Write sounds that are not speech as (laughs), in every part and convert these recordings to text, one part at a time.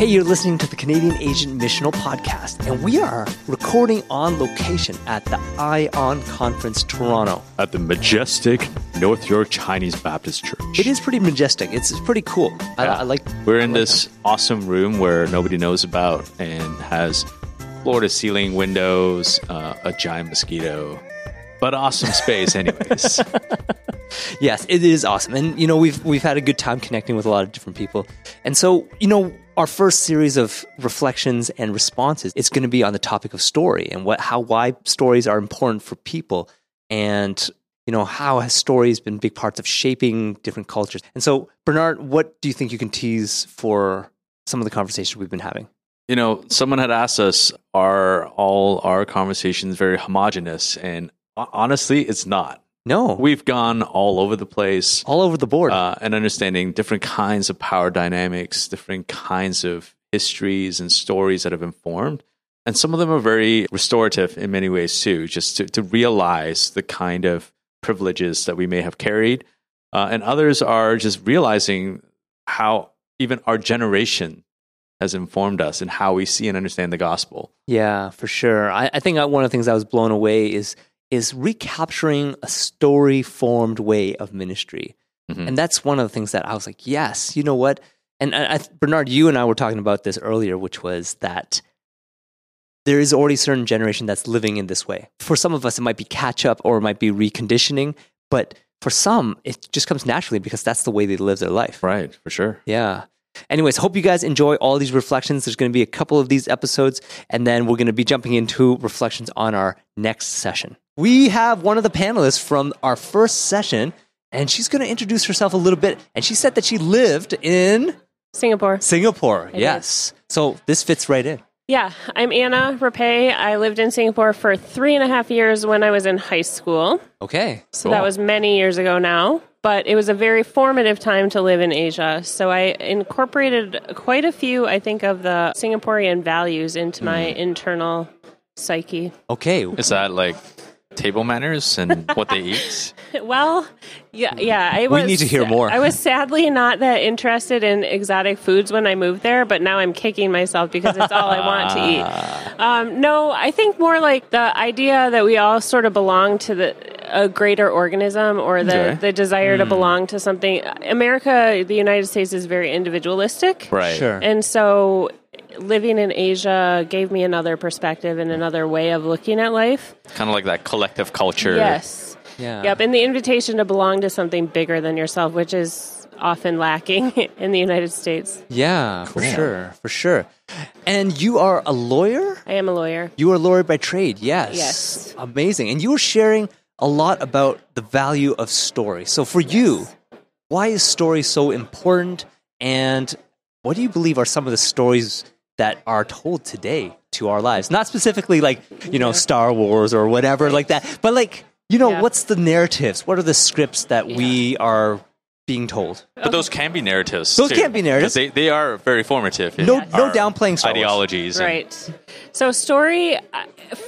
Hey, you're listening to the Canadian Asian Missional Podcast, and we are recording on location at the ION Conference Toronto. at the majestic North York Chinese Baptist Church. It is pretty majestic. It's, it's pretty cool. I, Yeah. I like. We're in like this awesome room where nobody knows about and has floor to ceiling windows, uh, a giant mosquito, but awesome space, anyways. (laughs) Yes, it is awesome, and you know we've we've had a good time connecting with a lot of different people, and so you know our first series of reflections and responses it's going to be on the topic of story and what how why stories are important for people, and you know how has stories been big parts of shaping different cultures. And so Bernard, what do you think you can tease for some of the conversations we've been having? you know, someone had asked us, are all our conversations very homogenous? And uh, honestly, it's not. No, We've gone all over the place. all over the board. uh, and understanding different kinds of power dynamics, different kinds of histories and stories that have been formed. And some of them are very restorative in many ways too, just to, to realize the kind of privileges that we may have carried. Uh, and others are just realizing how even our generation has informed us and how we see and understand the gospel. Yeah, for sure. I, I think I- one of the things I was blown away is is recapturing a story formed way of ministry, Mhm. and that's one of the things that I was like, yes, you know what? And I, I, Bernard, you and I were talking about this earlier, which was that there is already a certain generation that's living in this way. For some of us, it might be catch up or it might be reconditioning, but for some, it just comes naturally because that's the way they live their life. Right, for sure. Yeah. Anyways, hope you guys enjoy all these reflections. There's going to be a couple of these episodes, and then we're going to be jumping into reflections on our next session. We have one of the panelists from our first session, and she's going to introduce herself a little bit. And she said that she lived in Singapore. Singapore. did. yes. So this fits right in. Yeah, I'm Anna Rapay. I lived in Singapore for three and a half years when I was in high school. Okay. So that was many years ago now. But it was a very formative time to live in Asia. So I incorporated quite a few, I think, of the Singaporean values into my mm-hmm. internal psyche. Okay. Is that like table manners and what they eat? (laughs) Well, yeah, yeah. I was, need to hear more. I was sadly not that interested in exotic foods when I moved there, but now I'm kicking myself because it's all I want to eat. (laughs) Um, no, I think more like the idea that we all sort of belong to the a greater organism or the, Okay. the desire to belong to something. America, the United States, is very individualistic, Right. Sure. and so living in Asia gave me another perspective and another way of looking at life. Kind of like that collective culture. Yes. Yeah. Yep, and the invitation to belong to something bigger than yourself, which is often lacking (laughs) in the United States. Yeah, for sure. For sure. And you are a lawyer? I am a lawyer. You are a lawyer by trade, yes. Yes. Amazing. And you were sharing a lot about the value of story. So for you, why is story so important? And what do you believe are some of the stories that are told today to our lives? Not specifically like, you know, Star Wars or whatever like that, but like, you know, Yeah. what's the narratives? What are the scripts that we are being told? But those can be narratives. Those too, can be narratives. They, they are very formative. in No- no downplaying Star ideologies. and- Right. So, story uh,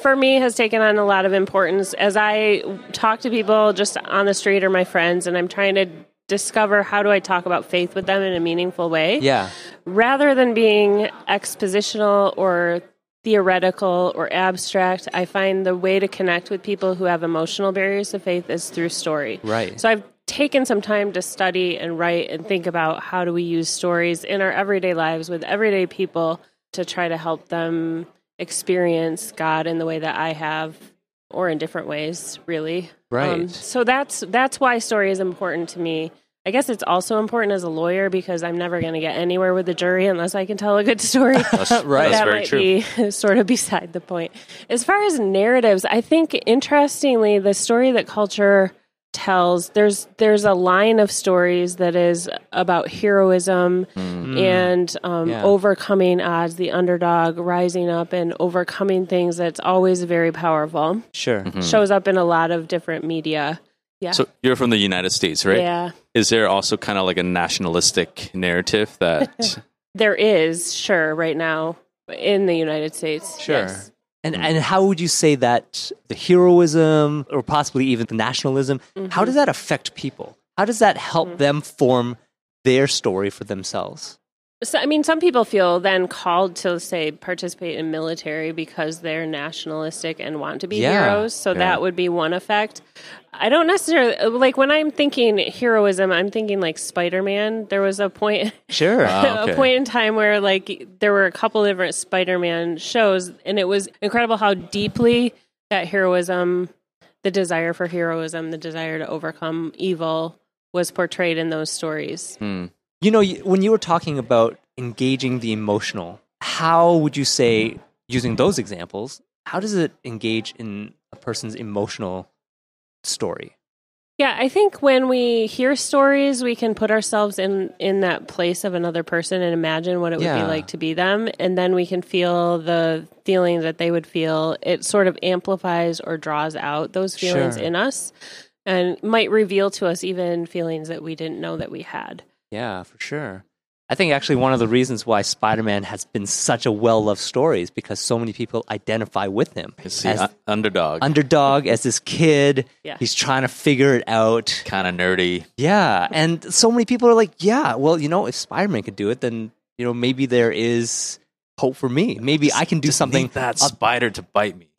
for me has taken on a lot of importance as I talk to people just on the street or my friends, and I'm trying to discover how do I talk about faith with them in a meaningful way. Yeah. rather than being expositional or theoretical or abstract, I find the way to connect with people who have emotional barriers to faith is through story. Right. So I've taken some time to study and write and think about how do we use stories in our everyday lives with everyday people to try to help them experience God in the way that I have or in different ways, really. Um, Right. so that's that's why story is important to me. I guess it's also important as a lawyer because I'm never going to get anywhere with the jury unless I can tell a good (laughs) story. That's, Right. That's that very might true. be (laughs) sort of beside the point. As far as narratives, I think interestingly, the story that culture tells there's there's a line of stories that is about heroism and um, Yeah. overcoming odds, the underdog rising up and overcoming things. That's always very powerful. Sure. Shows up in a lot of different media. Yeah. So you're from the United States, right? Yeah. Is there also kind of like a nationalistic narrative that (laughs) There is, sure, right now in the United States. Sure. Yes. And mm. and how would you say that the heroism or possibly even the nationalism, how mm-hmm. does that affect people? How does that help mm. them form their story for themselves? So, I mean, some people feel then called to say participate in military because they're nationalistic and want to be Yeah. heroes. So Yeah. that would be one effect. I don't necessarily like when I'm thinking heroism. I'm thinking like Spider Man. There was a point, (laughs) Sure. Ah, okay. a point in time where like there were a couple different Spider Man shows, and it was incredible how deeply that heroism, the desire for heroism, the desire to overcome evil, was portrayed in those stories. Hmm. You know, when you were talking about engaging the emotional, how would you say, using those examples, how does it engage in a person's emotional story? Yeah, I think when we hear stories, we can put ourselves in in that place of another person and imagine what it would be like to be them, and then we can feel the feelings that they would feel. It sort of amplifies or draws out those feelings Sure. in us, and might reveal to us even feelings that we didn't know that we had. Yeah, for sure. I think actually one of the reasons why Spider Man has been such a well loved story is because so many people identify with him. It's the as un- underdog, underdog, as this kid. Yeah. He's trying to figure it out. kind of nerdy. Yeah. And so many people are like, yeah, well, you know, if Spider Man could do it, then, you know, maybe there is hope for me. Maybe I can do something. Need that spider to bite me. (laughs)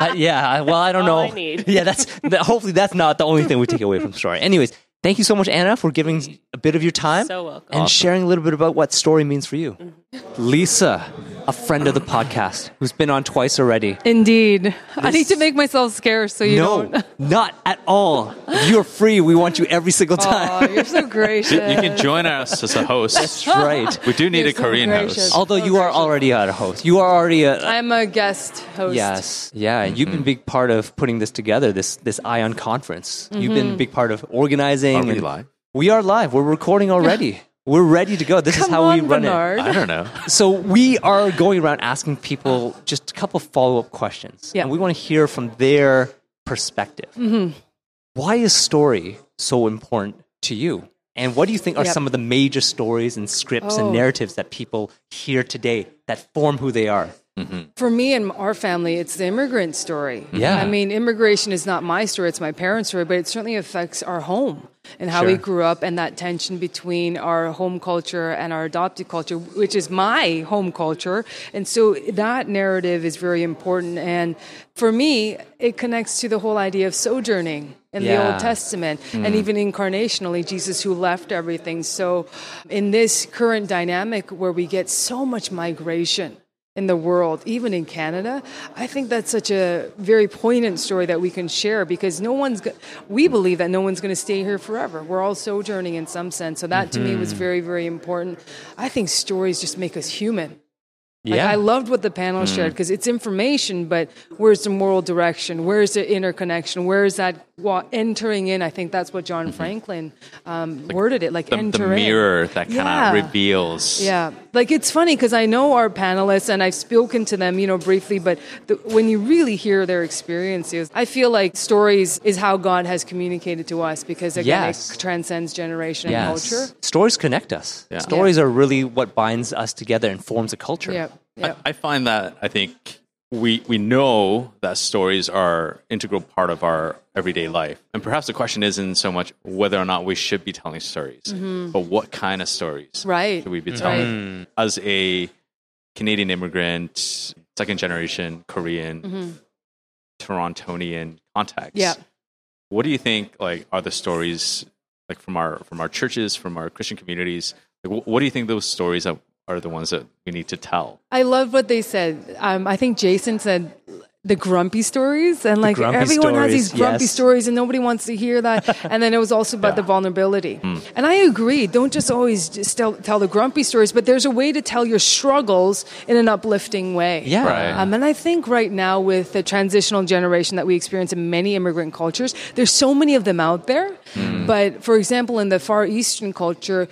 Uh, yeah. Well, I don't All know. I need. Yeah, that's that, hopefully that's not the only thing we take away from the story. Anyways, thank you so much, Anna, for giving a bit of your time So and sharing a little bit about what story means for you. Lisa, a friend of the podcast who's been on twice already. Indeed. I need to make myself scarce so you no, don't. (laughs) not at all. You're free, we want you every single time. Oh, you're so (laughs) gracious. You can join us as a host. That's right. We do need You're a so Korean gracious. host. Although So you are gracious. already a host, you are already a, I'm a guest host. Yes. Yeah. and You've been a big part of putting this together, this this Ion conference. You've been a mm-hmm. big part of organizing. Are we and- live? We are live. We're recording already. We're ready to go. This is how on, we run Bernard. I don't know. (laughs) So we are going around asking people just a couple follow up questions. Yeah. And we want to hear from their perspective. Mm-hmm. Why is story so important to you? And what do you think are Yep. some of the major stories and scripts and Oh. narratives that people hear today that form who they are? Mm-hmm. For me and our family, it's the immigrant story. Yeah. I mean, immigration is not my story, it's my parents' story, but it certainly affects our home and how we grew up and that tension between our home culture and our adopted culture, which is my home culture. And so that narrative is very important. And for me, it connects to the whole idea of sojourning in the Old Testament mm. and even incarnationally, Jesus who left everything. So in this current dynamic where we get so much migration, in the world, even in Canada. I think that's such a very poignant story that we can share because no one's, go- we believe that no one's going to stay here forever. We're all sojourning in some sense. So that to me was mm-hmm. very, very important. I think stories just make us human. Like, Yeah. I loved what the panel mm. shared because it's information, but where's the moral direction? Where's the interconnection? Where is that wa- entering in? I think that's what John Franklin um, worded it like The, the enter in. mirror that kind Yeah. of reveals. Yeah, like it's funny because I know our panelists and I've spoken to them, you know, briefly. But the, when you really hear their experiences, I feel like stories is how God has communicated to us because again, Yes. it transcends generation and culture. Stories connect us. Yeah. Stories are really what binds us together and forms a culture. Yeah, yeah. I, I find that I think we we know that stories are integral part of our everyday life, and perhaps the question isn't so much whether or not we should be telling stories, but what kind of stories Mm-hmm. Right. should we be Right. telling? As a Canadian immigrant, second generation Korean, Torontonian context, Mm-hmm. Yeah. what do you think like are the stories like from our from our churches, from our Christian communities? Like, what do you think those stories are, are the ones that we need to tell? I love what they said. Um, I think Jason said the grumpy stories, and like grumpy everyone has these grumpy yes. stories, and nobody wants to hear that. (laughs) and then it was also about the vulnerability. Hmm. And I agree. Don't just always just tell, tell the grumpy stories, but there's a way to tell your struggles in an uplifting way. Yeah. Right. Um, and I think right now, with the transitional generation that we experience in many immigrant cultures, there's so many of them out there. But for example, in the Far Eastern culture,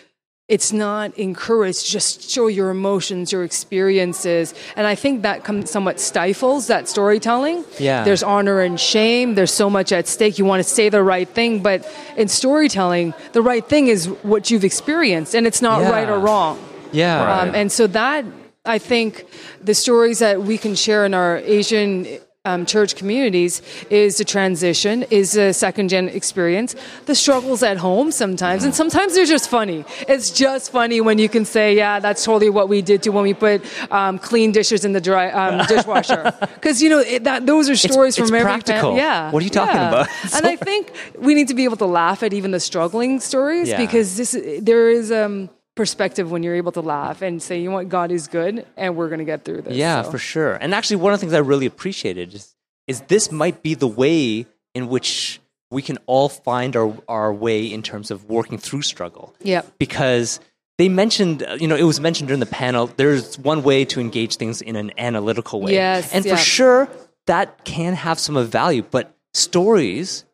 it's not encouraged. Just show your emotions, your experiences. And I think that com- somewhat stifles that storytelling. Yeah. There's honor and shame. There's so much at stake. You want to say the right thing. But in storytelling, the right thing is what you've experienced, and it's not Yeah. right or wrong. Yeah. Right. Um, and so that I think the stories that we can share in our Asian um, church communities is the transition, is a second gen experience, the struggles at home sometimes, and sometimes they're just funny. It's just funny when you can say, "Yeah, that's totally what we did too when we put um, clean dishes in the dry um, (laughs) dishwasher," because you know it, that those are stories it's from every practical. Yeah, What are you talking yeah. about? and I (laughs) think we need to be able to laugh at even the struggling stories Yeah. because this there is um perspective when you're able to laugh and say, you know what, God is good, and we're going to get through this. Yeah, So- for sure. And actually, one of the things I really appreciated is, is this might be the way in which we can all find our, our way in terms of working through struggle. Yep. Because they mentioned, you know, it was mentioned during the panel, there's one way to engage things in an analytical way. Yes, And yeah. for sure, that can have some of value, but stories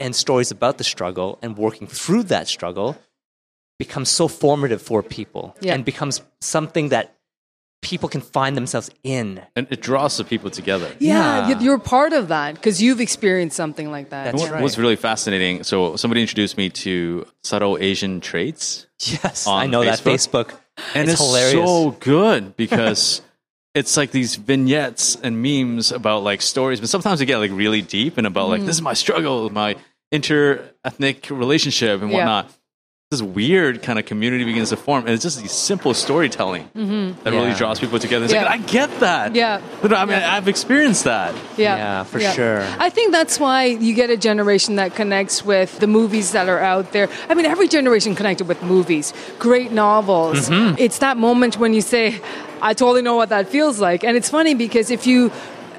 and stories about the struggle and working through that struggle becomes so formative for people Yeah. and becomes something that people can find themselves in. And it draws the people together. Yeah, Yeah. you're part of that because you've experienced something like that. That's What right. was really fascinating. So somebody introduced me to subtle Asian traits, Yes, On I know that Facebook? Facebook. and it's, it's, hilarious. so good because (laughs) it's like these vignettes and memes about like stories, but sometimes they get like really deep and about like mm. this is my struggle, my inter-ethnic relationship and Yeah. Whatnot. This weird kind of community begins to form, and it's just these simple storytelling that really draws people together. It's Yeah. like I get that. Yeah. But I mean, I've experienced that. Yeah, Yeah, for sure. I think that's why you get a generation that connects with the movies that are out there. I mean, every generation connected with movies, great novels. Mm-hmm. It's that moment when you say, "I totally know what that feels like," and it's funny because if you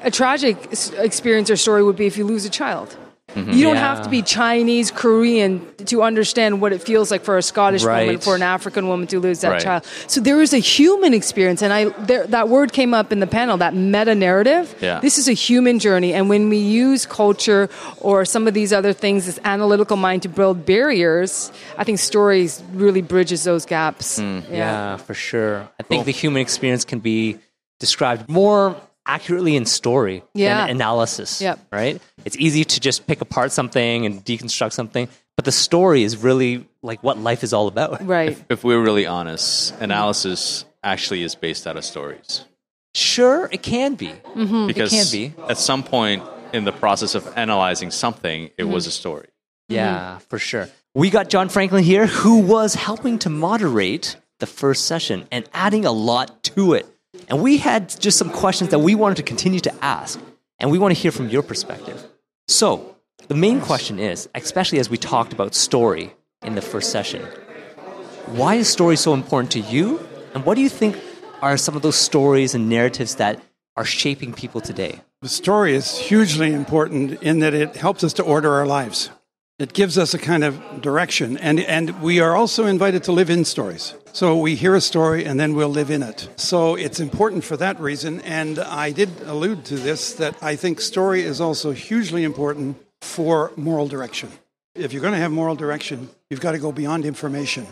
a tragic experience or story would be if you lose a child. Mm-hmm. You don't Yeah. have to be Chinese, Korean to understand what it feels like for a Scottish woman, for an African woman to lose that Right. child. So there is a human experience, and I there, that word came up in the panel, that meta narrative. Yeah. This is a human journey, and when we use culture or some of these other things, this analytical mind to build barriers, I think stories really bridges those gaps. Mm. Yeah, for sure. I think the human experience can be described more accurately in story Yeah. than analysis. Yep. Right? It's easy to just pick apart something and deconstruct something, but the story is really like what life is all about. (laughs) Right. If we're really honest, analysis actually is based out of stories. Sure, it can be. Mm-hmm. because can be. at some point in the process of analyzing something, it was a mm-hmm. story. Yeah, for sure. We got John Franklin here who was helping to moderate the first session and adding a lot to it. And we had just some questions that we wanted to continue to ask, and we want to hear from your perspective. So, the main question is, especially as we talked about story in the first session, why is story so important to you? And what do you think are some of those stories and narratives that are shaping people today? The story is hugely important in that it helps us to order our lives. It gives us a kind of direction, and, and we are also invited to live in stories. So we hear a story and then we'll live in it. So it's important for that reason, and I did allude to this that I think story is also hugely important for moral direction. If you're going to have moral direction, you've got to go beyond information.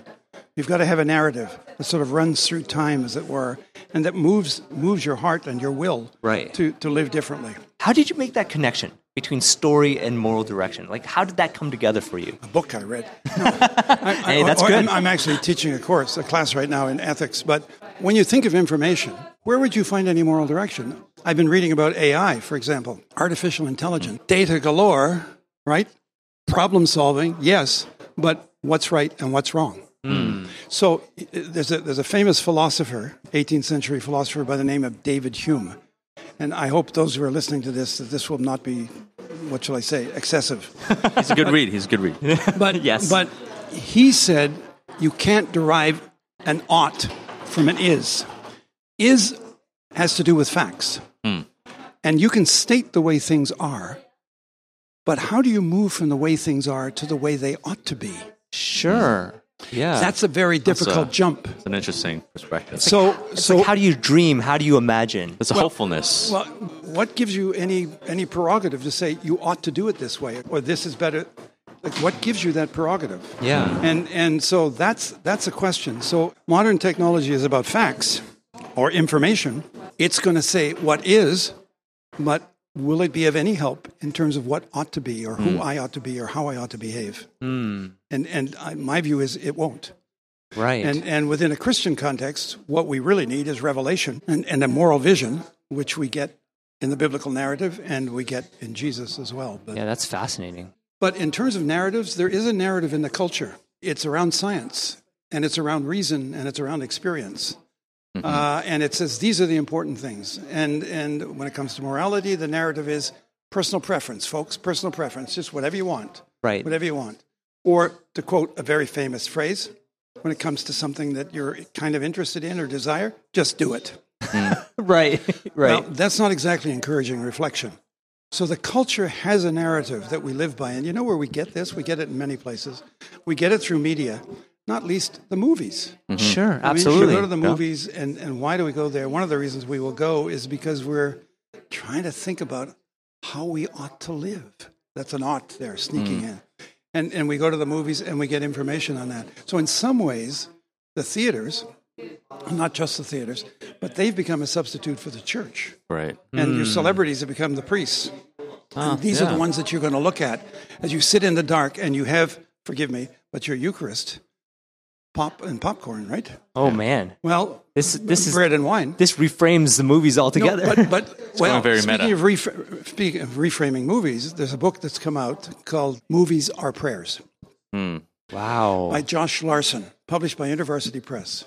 You've got to have a narrative that sort of runs through time, as it were, and that moves moves your heart and your will Right. to, to live differently. How did you make that connection between story and moral direction? Like, how did that come together for you? A book I read. (laughs) No, I, Hey, that's I, good. I'm, I'm actually teaching a course, a class right now in ethics. But when you think of information, where would you find any moral direction? I've been reading about AI, for example, artificial intelligence, data galore, right? Problem solving, yes, but what's right and what's wrong? Hmm. So there's a, there's a famous philosopher, 18th century philosopher by the name of David Hume. And I hope those who are listening to this, that this will not be, what shall I say, excessive. (laughs) He's a good read. He's a good read. But (laughs) Yes. but he said you can't derive an ought from an is. Is has to do with facts, hmm. and you can state the way things are. But how do you move from the way things are to the way they ought to be? Sure. Yeah. That's a very difficult a- jump. It's an interesting perspective. So It's so like, how do you dream? How do you imagine? It's a hopefulness. well, what gives you any any prerogative to say you ought to do it this way or this is better? Like, what gives you that prerogative? Yeah. And and so that's that's a question. So modern technology is about facts or information. It's going to say what is, but will it be of any help in terms of what ought to be or who hmm. I ought to be or how I ought to behave? Hmm. And and I, my view is it won't. Right. And and within a Christian context, what we really need is revelation and, and a moral vision, which we get in the biblical narrative, and we get in Jesus as well. But, Yeah, that's fascinating. but in terms of narratives, there is a narrative in the culture. It's around science, and it's around reason, and it's around experience. Uh, and it says these are the important things. And, and when it comes to morality, the narrative is personal preference, folks, personal preference, just whatever you want Right. whatever you want. Or to quote a very famous phrase, when it comes to something that you're kind of interested in or desire, just do it. (laughs) (laughs) Right. right. Well, that's not exactly encouraging reflection. So the culture has a narrative that we live by. And you know where we get this? We get it in many places. We get it through media, not least the movies. Mm-hmm. Sure. I mean, Absolutely. we go to the Yeah. movies, and, and why do we go there? One of the reasons we will go is because we're trying to think about how we ought to live. That's an ought there, sneaking mm. in. And, and we go to the movies and we get information on that. So, in some ways, the theaters, not just the theaters, but they've become a substitute for the church. Right. And your mm. celebrities have become the priests. Ah, and these are the ones that you're going to look at as you sit in the dark and you have, forgive me, but your Eucharist, pop and popcorn, right? Oh man, Well, This- this is- bread and wine. this reframes the movies No, altogether. but but (laughs) well, going very speaking meta. of ref- speaking of reframing movies, there's a book that's come out called "Movies Are Prayers" hmm. wow. by Josh Larsen, published by University Press.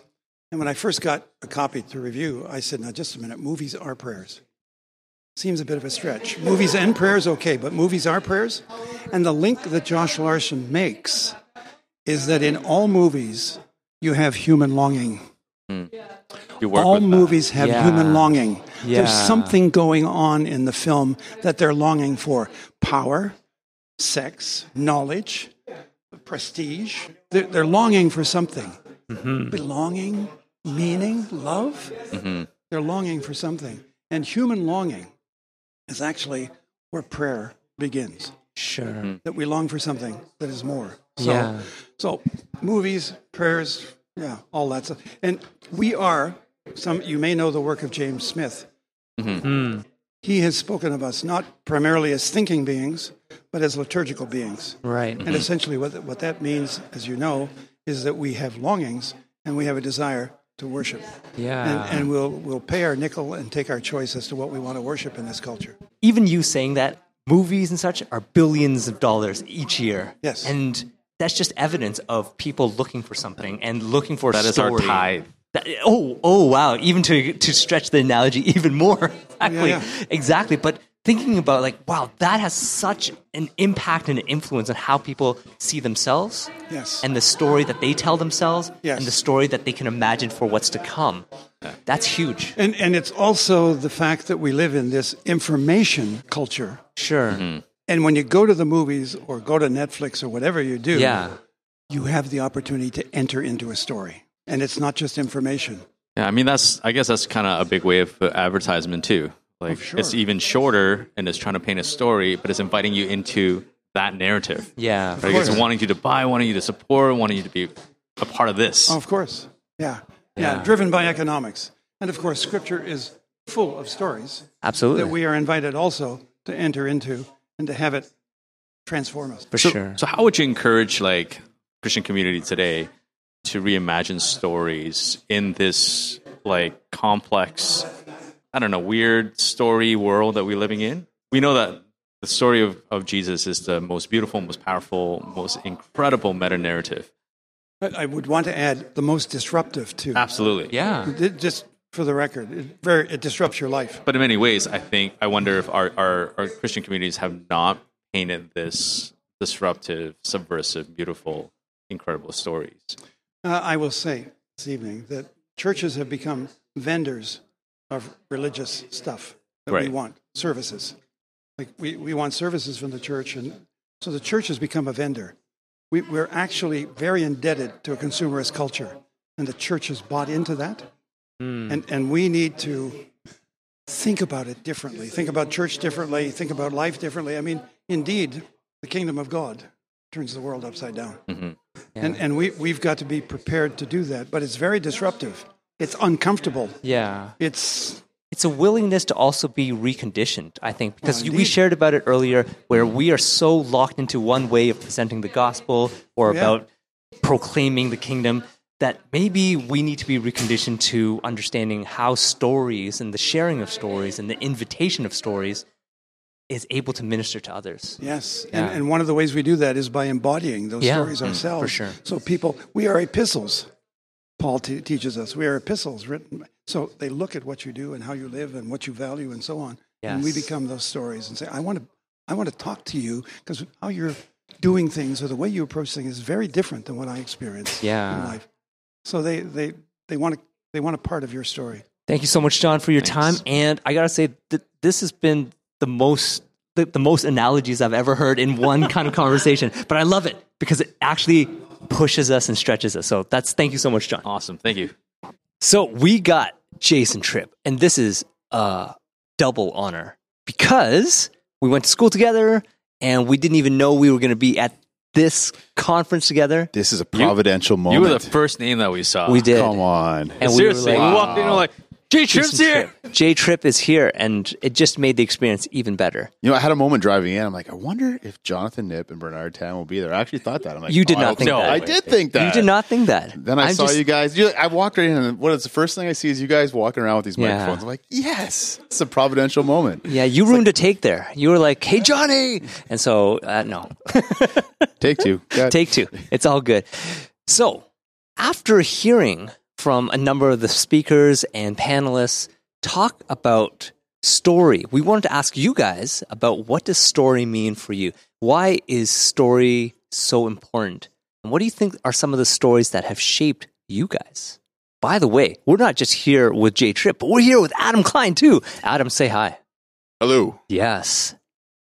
And when I first got a copy to review, I said, "Now, just a minute. Movies are prayers." Seems a bit of a stretch. Movies and prayers, okay, but movies are prayers. And the link that Josh Larsen makes is that in all movies you have human longing. You work all with that. movies have Yeah. human longing. Yeah. There's something going on in the film that they're longing for power, sex, knowledge, prestige. They're, they're longing for something. Mm-hmm. Belonging, meaning, love. They're longing for something. And human longing is actually where prayer begins. sure. That we long for something that is more. So, Yeah. so movies, prayers, yeah, all that stuff. And we are some. You may know the work of James Smith. Mm-hmm. Hmm. He has spoken of us not primarily as thinking beings, but as liturgical beings. Right. And mm-hmm. essentially, what what that means, as you know, is that we have longings and we have a desire to worship. Yeah. And, and we'll we'll pay our nickel and take our choice as to what we want to worship in this culture. Even you saying that movies and such are billions of dollars each year. Yes. And that's just evidence of people looking for something and looking for a That is our tithe. That- oh, oh, wow! Even to to stretch the analogy (laughs) even more, exactly, yeah. exactly. But thinking about like, wow, that has such an impact and an influence on how people see themselves, Yes. and the story that they tell themselves, Yes. and the story that they can imagine for what's to come. That's huge. And and it's also the fact that we live in this information culture. Sure. Mm-hmm. And when you go to the movies or go to Netflix or whatever you do, Yeah. you have the opportunity to enter into a story. And it's not just information. Yeah, I mean that's I guess that's kind of a big way of uh, advertisement too. Like sure. it's even shorter and it's trying to paint a story, but it's inviting you into that narrative. Yeah. Like it's wanting you to buy, wanting you to support, wanting you to be a part of this. Oh, of course. Yeah. yeah. Yeah. Driven by economics. And of course, scripture is full of stories Absolutely. that we are invited also to enter into and to have it transform us. for so, sure. so how would you encourage like Christian community today to reimagine stories in this like complex, I don't know, weird story world that we're living in? We know that the story of, of Jesus is the most beautiful, most powerful, most incredible meta narrative. But I would want to add the most disruptive too. Absolutely. yeah. Just for the record, it, very, it disrupts your life. But in many ways, I think I wonder if our, our, our Christian communities have not painted this disruptive, subversive, beautiful, incredible stories. Uh, I will say this evening that churches have become vendors of religious stuff that we want, services. Like we, we want services from the church, and so the church has become a vendor. We, we're actually very indebted to a consumerist culture, and the church has bought into that. Mm. And, and we need to think about it differently, think about church differently, think about life differently. I mean, indeed, the kingdom of God turns the world upside down. Mm-hmm. And, and we, we've got to be prepared to do that. But it's very disruptive. It's uncomfortable. Yeah. It's, it's a willingness to also be reconditioned, I think, because Oh, we shared about it earlier, where we are so locked into one way of presenting the gospel or Yeah. about proclaiming the kingdom that maybe we need to be reconditioned to understanding how stories and the sharing of stories and the invitation of stories is able to minister to others. Yes, Yeah. and, and one of the ways we do that is by embodying those Yeah, stories mm, ourselves. for sure. So people, we are epistles. Paul te- teaches us we are epistles written. So they look at what you do and how you live and what you value and so on, and we become those stories and say, I want to, I want to talk to you because how you're doing things or the way you approach things is very different than what I experience Yeah. in life. So they they they want to they want a part of your story. Thank you so much, John, for your Thanks. time. And I gotta say that this has been the most the, the most analogies I've ever heard in one kind of conversation. (laughs) But I love it because it actually pushes us and stretches us. So that's thank you so much, John. Awesome. Thank you. So we got Jason Tripp, and this is a double honor because we went to school together and we didn't even know we were going to be at this conference together. This is a providential moment. You were the first name that we saw. We did. Come on. And we were Seriously, like, we walked in and we're like, Jay Tripp's Jason here. Tripp. Jay Tripp is here, and it just made the experience even better. You know, I had a moment driving in. I'm like, I wonder if Jonathan Nip and Bernard Tan will be there. I actually thought that. I'm like, You did oh, not hope think so. that. I did think that. You did not think that. Then I I'm saw just- you guys. You, I walked right in, and what is the first thing I see is you guys walking around with these Yeah. microphones. I'm like, yes, it's a providential moment. Yeah, you ruined a take there. You were like, "Hey, Johnny," and so uh, no, Take two. (laughs) Take two. It's all good. So, after hearing from a number of the speakers and panelists talk about story, we wanted to ask you guys about what does story mean for you? Why is story so important? And what do you think are some of the stories that have shaped you guys? By the way, we're not just here with Jay Tripp, but we're here with Adam Klein too. Adam, say hi. Hello. Yes.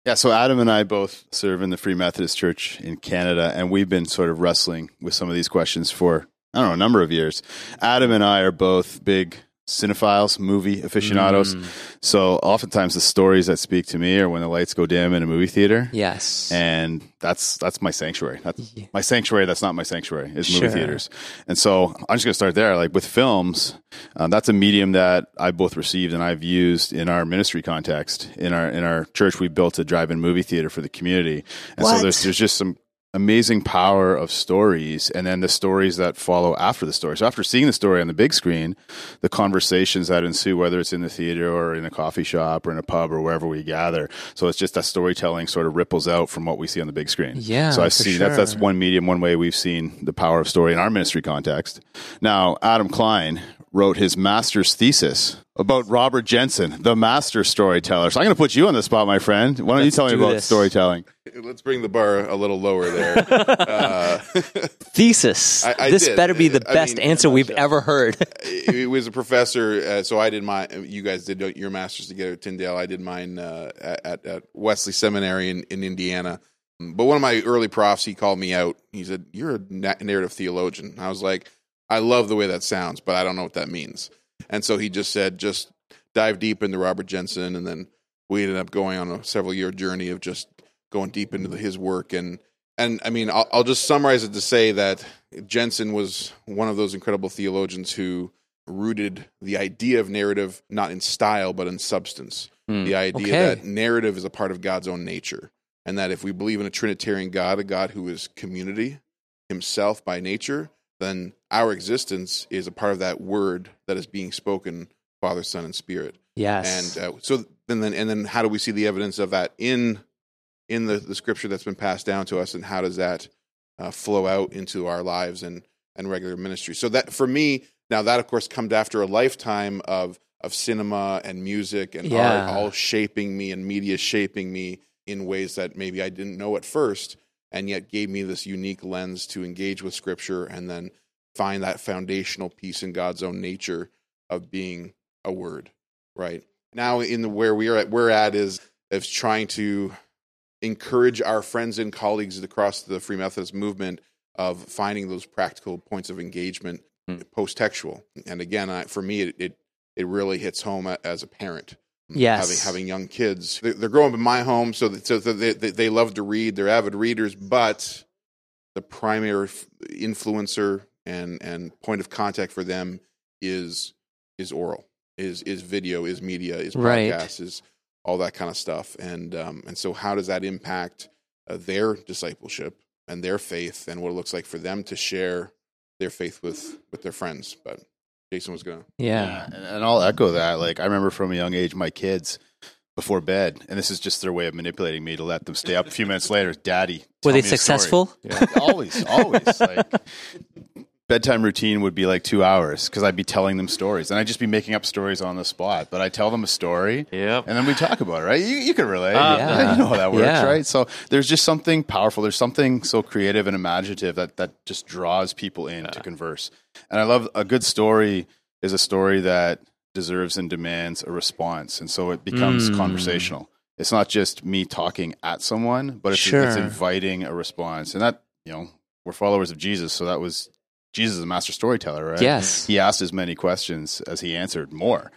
Yeah, so Adam and I both serve in the Free Methodist Church in Canada, and we've been sort of wrestling with some of these questions for, I don't know, a number of years. Adam and I are both big cinephiles, movie aficionados. Mm. So oftentimes the stories that speak to me are when the lights go dim in a movie theater. Yes. And that's that's my sanctuary. That's my sanctuary. That's not my sanctuary. Is Sure. movie theaters. And so I'm just going to start there. Like with films, um, that's a medium that I both received and I've used in our ministry context. In our in our church, we built a drive-in movie theater for the community. And What? so there's there's just some amazing power of stories and then the stories that follow after the story. So after seeing the story on the big screen, the conversations that ensue, whether it's in the theater or in a coffee shop or in a pub or wherever we gather. So it's just that storytelling sort of ripples out from what we see on the big screen. Yeah, So I see that's that's one medium, one way we've seen the power of story in our ministry context. Now, Adam Klein wrote his master's thesis about Robert Jenson, the master storyteller. So I'm going to put you on the spot, my friend. Why don't Let's you tell me about this. storytelling? Let's bring the bar a little lower there. (laughs) uh, (laughs) Thesis. I- I this did. better be the I best mean, answer we've ever heard. (laughs) it was a professor, uh, so I did my. You guys did your masters together at Tyndale. I did mine uh, at, at Wesley Seminary in, in Indiana. But one of my early profs, he called me out. He said, "You're a narrative theologian." I was like, "I love the way that sounds, but I don't know what that means." And so he just said, "Just dive deep into Robert Jenson," and then we ended up going on a several year journey of just going deep into his work and and I mean I'll, I'll just summarize it to say that Jenson was one of those incredible theologians who rooted the idea of narrative not in style but in substance. Hmm. The idea Okay. that narrative is a part of God's own nature, and that if we believe in a Trinitarian God, a God who is community Himself by nature, then our existence is a part of that word that is being spoken, Father, Son, and Spirit. yes. And uh, so and then and then how do we see the evidence of that in in the, the scripture that's been passed down to us, and how does that uh, flow out into our lives and and regular ministry? So that for me now that of course comes after a lifetime of of cinema and music and Yeah. art all shaping me and media shaping me in ways that maybe I didn't know at first, and yet gave me this unique lens to engage with scripture and then find that foundational piece in God's own nature of being a word right? Now in the where we are at we're at is is trying to encourage our friends and colleagues across the free methodist movement of finding those practical points of engagement Hmm. post-textual. And again I, for me it, it it really hits home as a parent Yes. having having young kids they're, they're growing up in my home so, that, so they, they they love to read they're avid readers but the primary influencer and and point of contact for them is is oral is is video is media is Right. is all that kind of stuff and um and so how does that impact uh, their discipleship and their faith and what it looks like for them to share their faith with with their friends. But Jason was gonna. Yeah. and, and I'll echo that. Like I remember from a young age, my kids before bed, and this is just their way of manipulating me to let them stay up a few minutes later. Daddy, Were tell they me a story." successful? Yeah, always, always. Like (laughs) bedtime routine would be like two hours because I'd be telling them stories, and I'd just be making up stories on the spot. But I tell them a story, Yep. and then we talk about it. Right? You, you can relate. Uh, yeah. (laughs) You know how that works, Yeah. right? So there's just something powerful. There's something so creative and imaginative that that just draws people in to converse. And I love a good story is a story that deserves and demands a response, and so it becomes Mm. conversational. It's not just me talking at someone, but it's, Sure. it's inviting a response. And that, you know, we're followers of Jesus, so that was Jesus is a master storyteller, right? Yes. He asked as many questions as he answered more.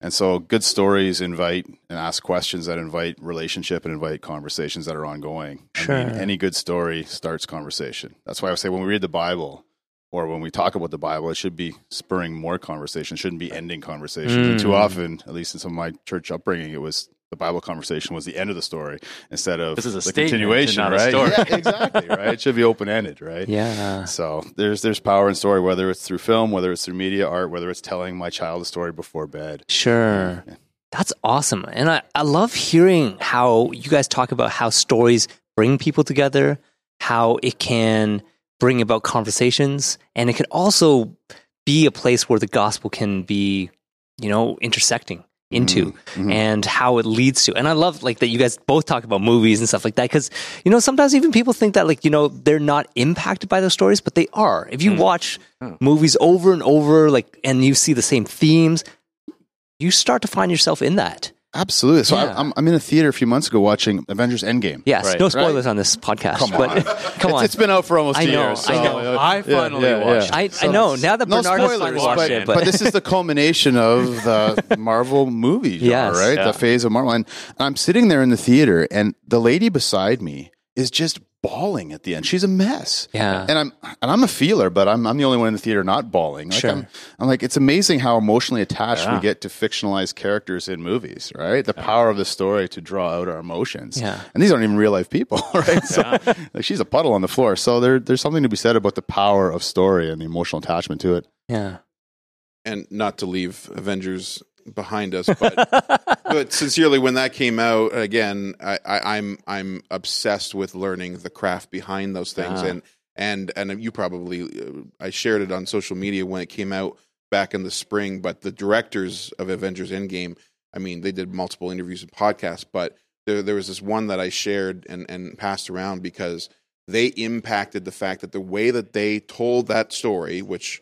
And so good stories invite and ask questions that invite relationship and invite conversations that are ongoing. I mean, Sure. any good story starts conversation. That's why I say when we read the Bible or when we talk about the Bible, it should be spurring more conversation. Shouldn't be ending conversations. And too Mm. often, at least in some of my church upbringing, it was the Bible conversation was the end of the story instead of This is a the continuation, right? Yeah, exactly, right? It should be open ended, right? (laughs) Yeah. So there's there's power in story, whether it's through film, whether it's through media art, whether it's telling my child a story before bed. Sure. That's awesome. And I, I love hearing how you guys talk about how stories bring people together, how it can bring about conversations, and it can also be a place where the gospel can be, you know, intersecting into Mhm. and how it leads to. And I love like that you guys both talk about movies and stuff like that because you know sometimes even people think that like you know they're not impacted by those stories, but they are. If you watch movies over and over like and you see the same themes, you start to find yourself in that. Absolutely. So Yeah. I, I'm I'm in a theater a few months ago watching Avengers Endgame. Yes, Right. no spoilers on this podcast. Come but on. (laughs) come on. It's, it's been out for almost I two know, years. I so- know. I finally yeah, watched. yeah. I, I know now that No Bernard has spoilers, finally but, watched it, but this is the culmination of (laughs) the Marvel movie genre, Yes. right? Yeah. The phase of Marvel. And I'm sitting there in the theater, and the lady beside me is just bawling at the end. She's a mess. Yeah. And I'm and I'm a feeler, but I'm I'm the only one in the theater not bawling. Like Sure. I'm, I'm like, it's amazing how emotionally attached Yeah. we get to fictionalized characters in movies, right? The power of the story to draw out our emotions. Yeah. And these aren't even real life people, (laughs) right? So like she's a puddle on the floor. So there there's something to be said about the power of story and the emotional attachment to it. yeah. and not to leave Avengers behind us, but (laughs) but sincerely, when that came out again, I, I, I'm I'm obsessed with learning the craft behind those things, Ah. and and and you probably uh, I shared it on social media when it came out back in the spring. But the directors of Avengers Endgame, I mean, they did multiple interviews and podcasts, but there there was this one that I shared and and passed around because they impacted the fact that the way that they told that story, which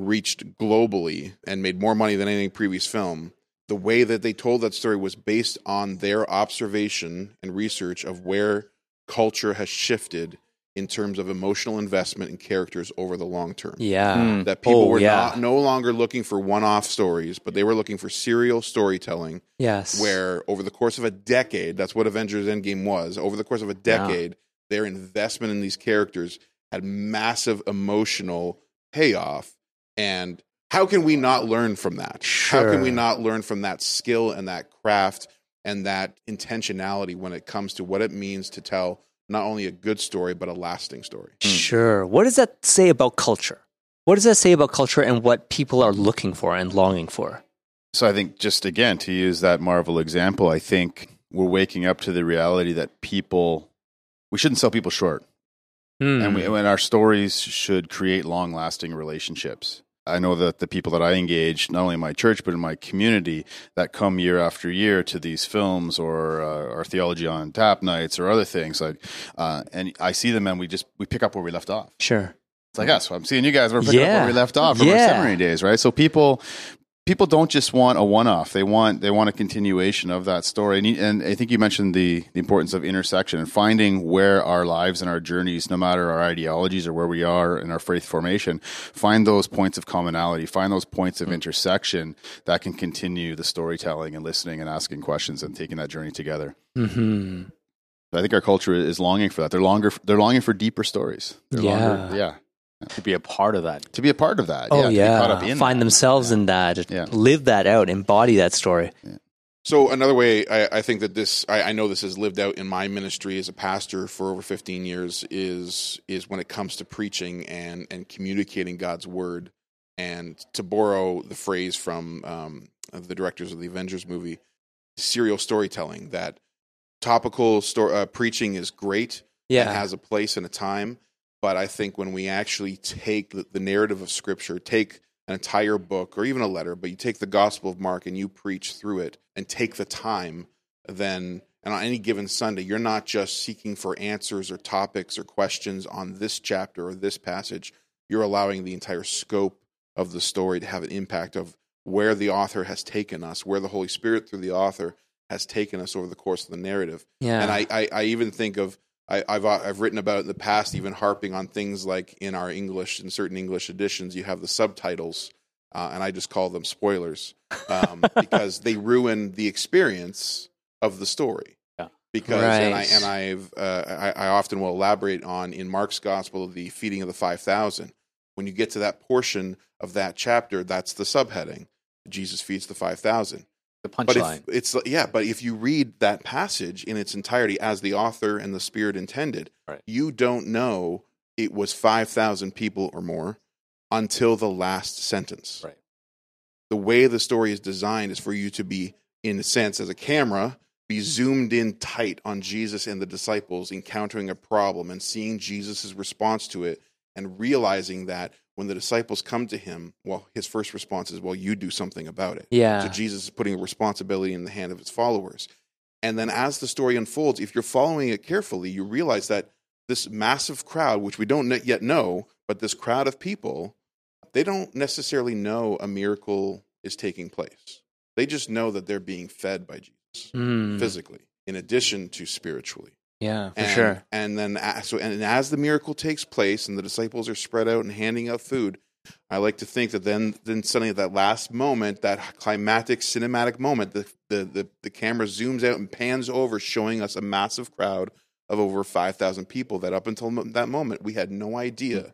reached globally and made more money than any previous film, the way that they told that story was based on their observation and research of where culture has shifted in terms of emotional investment in characters over the long term. Yeah. Hmm. That people Oh, were yeah. not no longer looking for one-off stories, but they were looking for serial storytelling Yes. where over the course of a decade, that's what Avengers Endgame was. Over the course of a decade, their investment in these characters had massive emotional payoff. And how can we not learn from that? How can we not learn from that skill and that craft and that intentionality when it comes to what it means to tell not only a good story, but a lasting story? Sure. What does that say about culture? What does that say about culture and what people are looking for and longing for? So I think just again to use that Marvel example, I think we're waking up to the reality that people we shouldn't sell people short. Hmm. and we, and our stories should create long lasting relationships. I know that the people that I engage, not only in my church but in my community, that come year after year to these films or uh, our theology on tap nights or other things like, uh, and I see them and we just we pick up where we left off. Sure. It's like us. I'm seeing you guys. We're picking up where we left off from our Yeah. seminary days, right? So people people don't just want a one-off. They want they want a continuation of that story. And, and I think you mentioned the the importance of intersection and finding where our lives and our journeys, no matter our ideologies or where we are in our faith formation, find those points of commonality, find those points of intersection that can continue the storytelling and listening and asking questions and taking that journey together. hmm I think our culture is longing for that. They're longer. They're longing for deeper stories. They're Yeah. longer, yeah. To be a part of that. To be a part of that. Oh yeah. to be yeah. caught up in Find that. themselves in that. Yeah. Live that out. Embody that story. So another way I, I think that this I, I know this has lived out in my ministry as a pastor for over 15 years is is when it comes to preaching and and communicating God's word. And to borrow the phrase from um, the directors of the Avengers movie, serial storytelling. That topical sto- uh, preaching is great. Yeah. It has a place and a time. But I think when we actually take the, the narrative of Scripture, take an entire book or even a letter, but you take the Gospel of Mark and you preach through it and take the time, then, and on any given Sunday, you're not just seeking for answers or topics or questions on this chapter or this passage. You're allowing the entire scope of the story to have an impact of where the author has taken us, where the Holy Spirit through the author has taken us over the course of the narrative. Yeah. And I, I, I even think of I, I've uh, I've written about it in the past, even harping on things like in our English in certain English editions, you have the subtitles, uh, and I just call them spoilers um, (laughs) because they ruin the experience of the story. Yeah. Because and I and I've uh, I, I often will elaborate on in Mark's gospel the feeding of the five thousand. When you get to that portion of that chapter, that's the subheading. Jesus feeds the five thousand. The But punchline. it's yeah, but if you read that passage in its entirety as the author and the spirit intended, Right. you don't know it was five thousand people or more until the last sentence. Right. The way the story is designed is for you to be, in a sense, as a camera, be zoomed in tight on Jesus and the disciples encountering a problem and seeing Jesus' response to it and realizing that when the disciples come to him, well, his first response is, Well, you do something about it. Yeah. So Jesus is putting a responsibility in the hand of his followers. And then as the story unfolds, if you're following it carefully, you realize that this massive crowd, which we don't yet know, but this crowd of people, they don't necessarily know a miracle is taking place. They just know that they're being fed by Jesus Mm, physically, in addition to spiritually. Yeah, for And, sure. And then, so and as the miracle takes place, and the disciples are spread out and handing out food, I like to think that then, then suddenly at that last moment, that climatic cinematic moment, the, the the the camera zooms out and pans over, showing us a massive crowd of over five thousand people. That up until that moment, we had no idea hmm.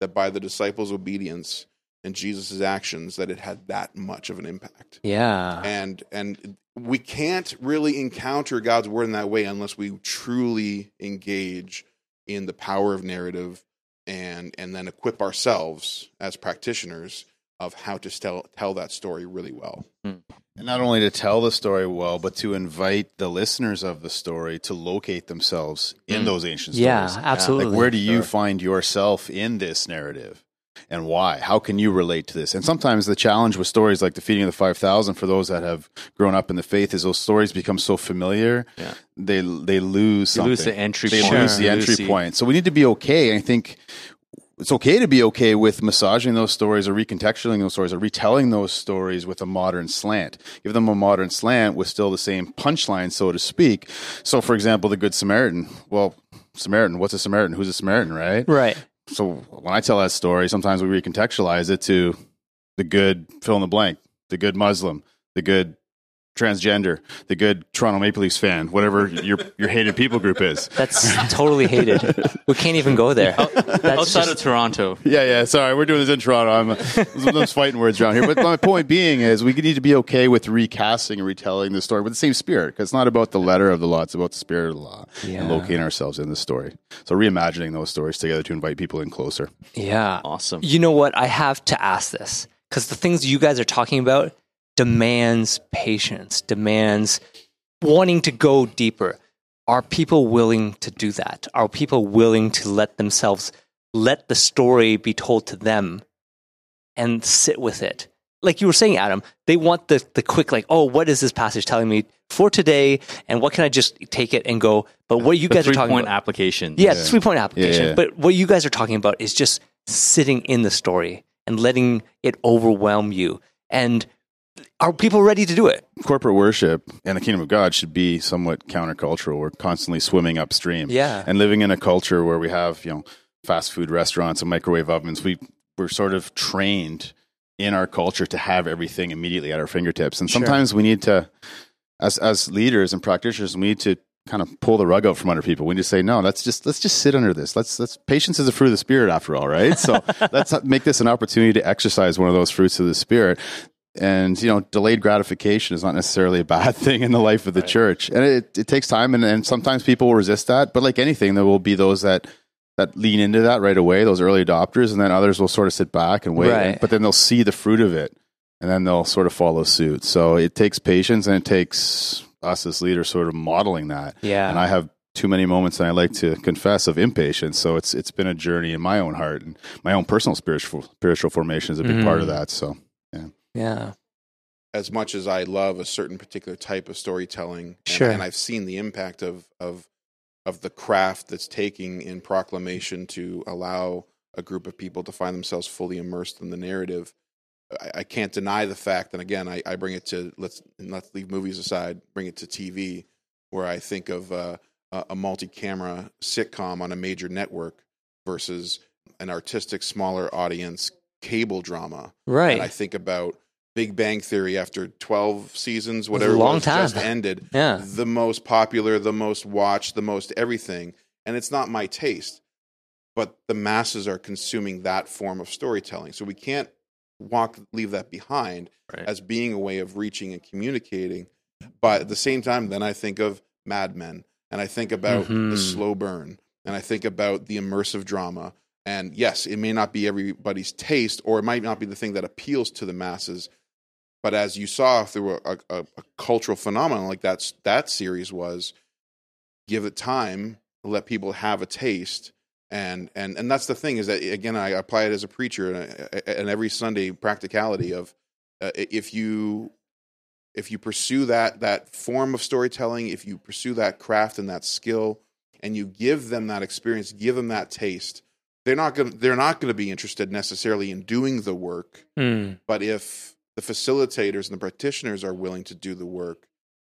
that by the disciples' obedience and Jesus' actions, that it had that much of an impact Yeah. and and we can't really encounter God's word in that way unless we truly engage in the power of narrative and and then equip ourselves as practitioners of how to tell tell that story really well. Hmm. And not only to tell the story well, but to invite the listeners of the story to locate themselves in hmm. those ancient stories. yeah, absolutely. Like, where do you find yourself in this narrative? And why? How can you relate to this? And sometimes the challenge with stories like the feeding of the 5,000 for those that have grown up in the faith is those stories become so familiar, Yeah. they they lose You something. lose the entry they point. lose the entry lose point. So we need to be okay. I think it's okay to be okay with massaging those stories or recontextualizing those stories or retelling those stories with a modern slant. Give them a modern slant with still the same punchline, so to speak. So, for example, the Good Samaritan. Well, Samaritan, what's a Samaritan? Who's a Samaritan, right? right. So when I tell that story, sometimes we recontextualize it to the good fill in the blank, the good Muslim, the good transgender, the good Toronto Maple Leafs fan, whatever your your hated people group is. That's totally hated. We can't even go there. That's Outside just- of Toronto. Yeah, yeah. Sorry, we're doing this in Toronto. I'm those fighting words around here. But my point being is, we need to be okay with recasting and retelling the story with the same spirit. Because it's not about the letter of the law; it's about the spirit of the law Yeah. and locating ourselves in the story. So reimagining those stories together to invite people in closer. yeah. Awesome. You know what? I have to ask this because the things you guys are talking about demands patience, demands wanting to go deeper. Are people willing to do that? Are people willing to let themselves let the story be told to them and sit with it? Like you were saying, Adam, they want the the quick like, oh, what is this passage telling me for today, and what can I just take it and go? But what you The guys are three talking point about, application. yeah, it's three point application. Yeah, yeah. But what you guys are talking about is just sitting in the story and letting it overwhelm you. And are people ready to do it? corporate worship and the kingdom of God should be somewhat countercultural. We're constantly swimming upstream. Yeah. And living in a culture where we have, you know, fast food restaurants and microwave ovens, we we're sort of trained in our culture to have everything immediately at our fingertips. And sometimes we need to as as leaders and practitioners, we need to kind of pull the rug out from under people. We need to say, no, let's just let's just sit under this. Let's let's patience is a fruit of the spirit after all, right? So (laughs) let's make this an opportunity to exercise one of those fruits of the spirit and you know, delayed gratification is not necessarily a bad (laughs) thing in the life of the church, and it, it takes time, and, and sometimes people will resist that. But like anything, there will be those that that lean into that right away, those early adopters, and then others will sort of sit back and wait. Right. But then they'll see the fruit of it, and then they'll sort of follow suit. So it takes patience, and it takes us as leaders sort of modeling that. Yeah. And I have too many moments, and I like to confess of impatience. So it's it's been a journey in my own heart, and my own personal spiritual spiritual formation is a big part of Mhm. that. So Yeah. as much as I love a certain particular type of storytelling, and, Sure. and I've seen the impact of of of the craft that's taking in proclamation to allow a group of people to find themselves fully immersed in the narrative. I, I can't deny the fact, and again, I, I bring it to let's let's leave movies aside, bring it to TV, where I think of uh, a, a multi-camera sitcom on a major network versus an artistic, smaller audience cable drama. Right. And I think about Big Bang Theory after 12 seasons, whatever it long was, time. just (laughs) ended. Yeah. The most popular, the most watched, the most everything. And it's not my taste, but the masses are consuming that form of storytelling. So we can't walk, leave that behind Right. as being a way of reaching and communicating. But at the same time, then I think of Mad Men and I think about Mhm. the slow burn and I think about the immersive drama. And yes, it may not be everybody's taste or it might not be the thing that appeals to the masses. But as you saw through a, a, a cultural phenomenon like that, that series was, give it time, let people have a taste. And, and, and that's the thing is that, again, I apply it as a preacher and, and every Sunday practicality of uh, if you if you pursue that that form of storytelling, if you pursue that craft and that skill, and you give them that experience, give them that taste, they're not going they're not going to be interested necessarily in doing the work. Mm. But if the facilitators and the practitioners are willing to do the work,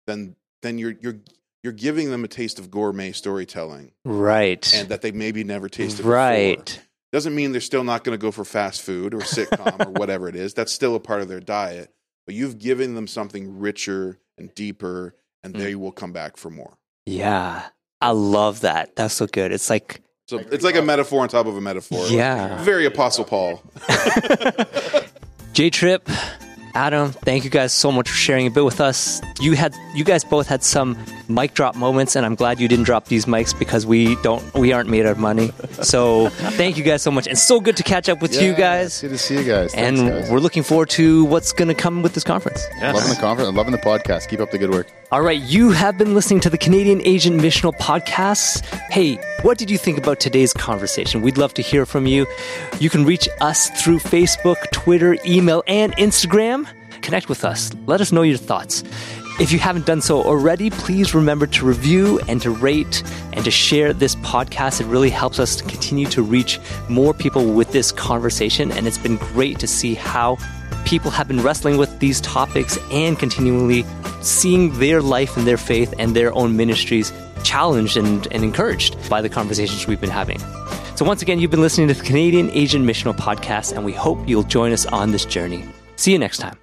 then then you're you're you're giving them a taste of gourmet storytelling Right. and that they maybe never tasted right. before. Doesn't mean they're still not going to go for fast food or sitcom or (laughs) whatever it is. That's still a part of their diet. But you've given them something richer and deeper, and they will come back for more. Yeah. I love that. That's so good. It's like, So it's like a metaphor on top of a metaphor. Yeah. Very Apostle Paul. (laughs) Jay Tripp, Adam, thank you guys so much for sharing a bit with us. You had you guys both had some mic drop moments and I'm glad you didn't drop these mics because we don't we aren't made out of money. So (laughs) thank you guys so much. And so good to catch up with you Yeah, guys. Good to see you guys. And Thanks, guys. we're looking forward to what's going to come with this conference. loving the conference. Loving the podcast. Keep up the good work. All right, you have been listening to the Canadian Asian Missional Podcast. Hey, what did you think about today's conversation? We'd love to hear from you. You can reach us through Facebook, Twitter, email, and Instagram. Connect with us. Let us know your thoughts. If you haven't done so already, please remember to review and to rate and to share this podcast. It really helps us to continue to reach more people with this conversation. And it's been great to see how people have been wrestling with these topics and continually seeing their life and their faith and their own ministries challenged and, and encouraged by the conversations we've been having. So, once again, you've been listening to the Canadian Asian Missional Podcast, and we hope you'll join us on this journey. See you next time.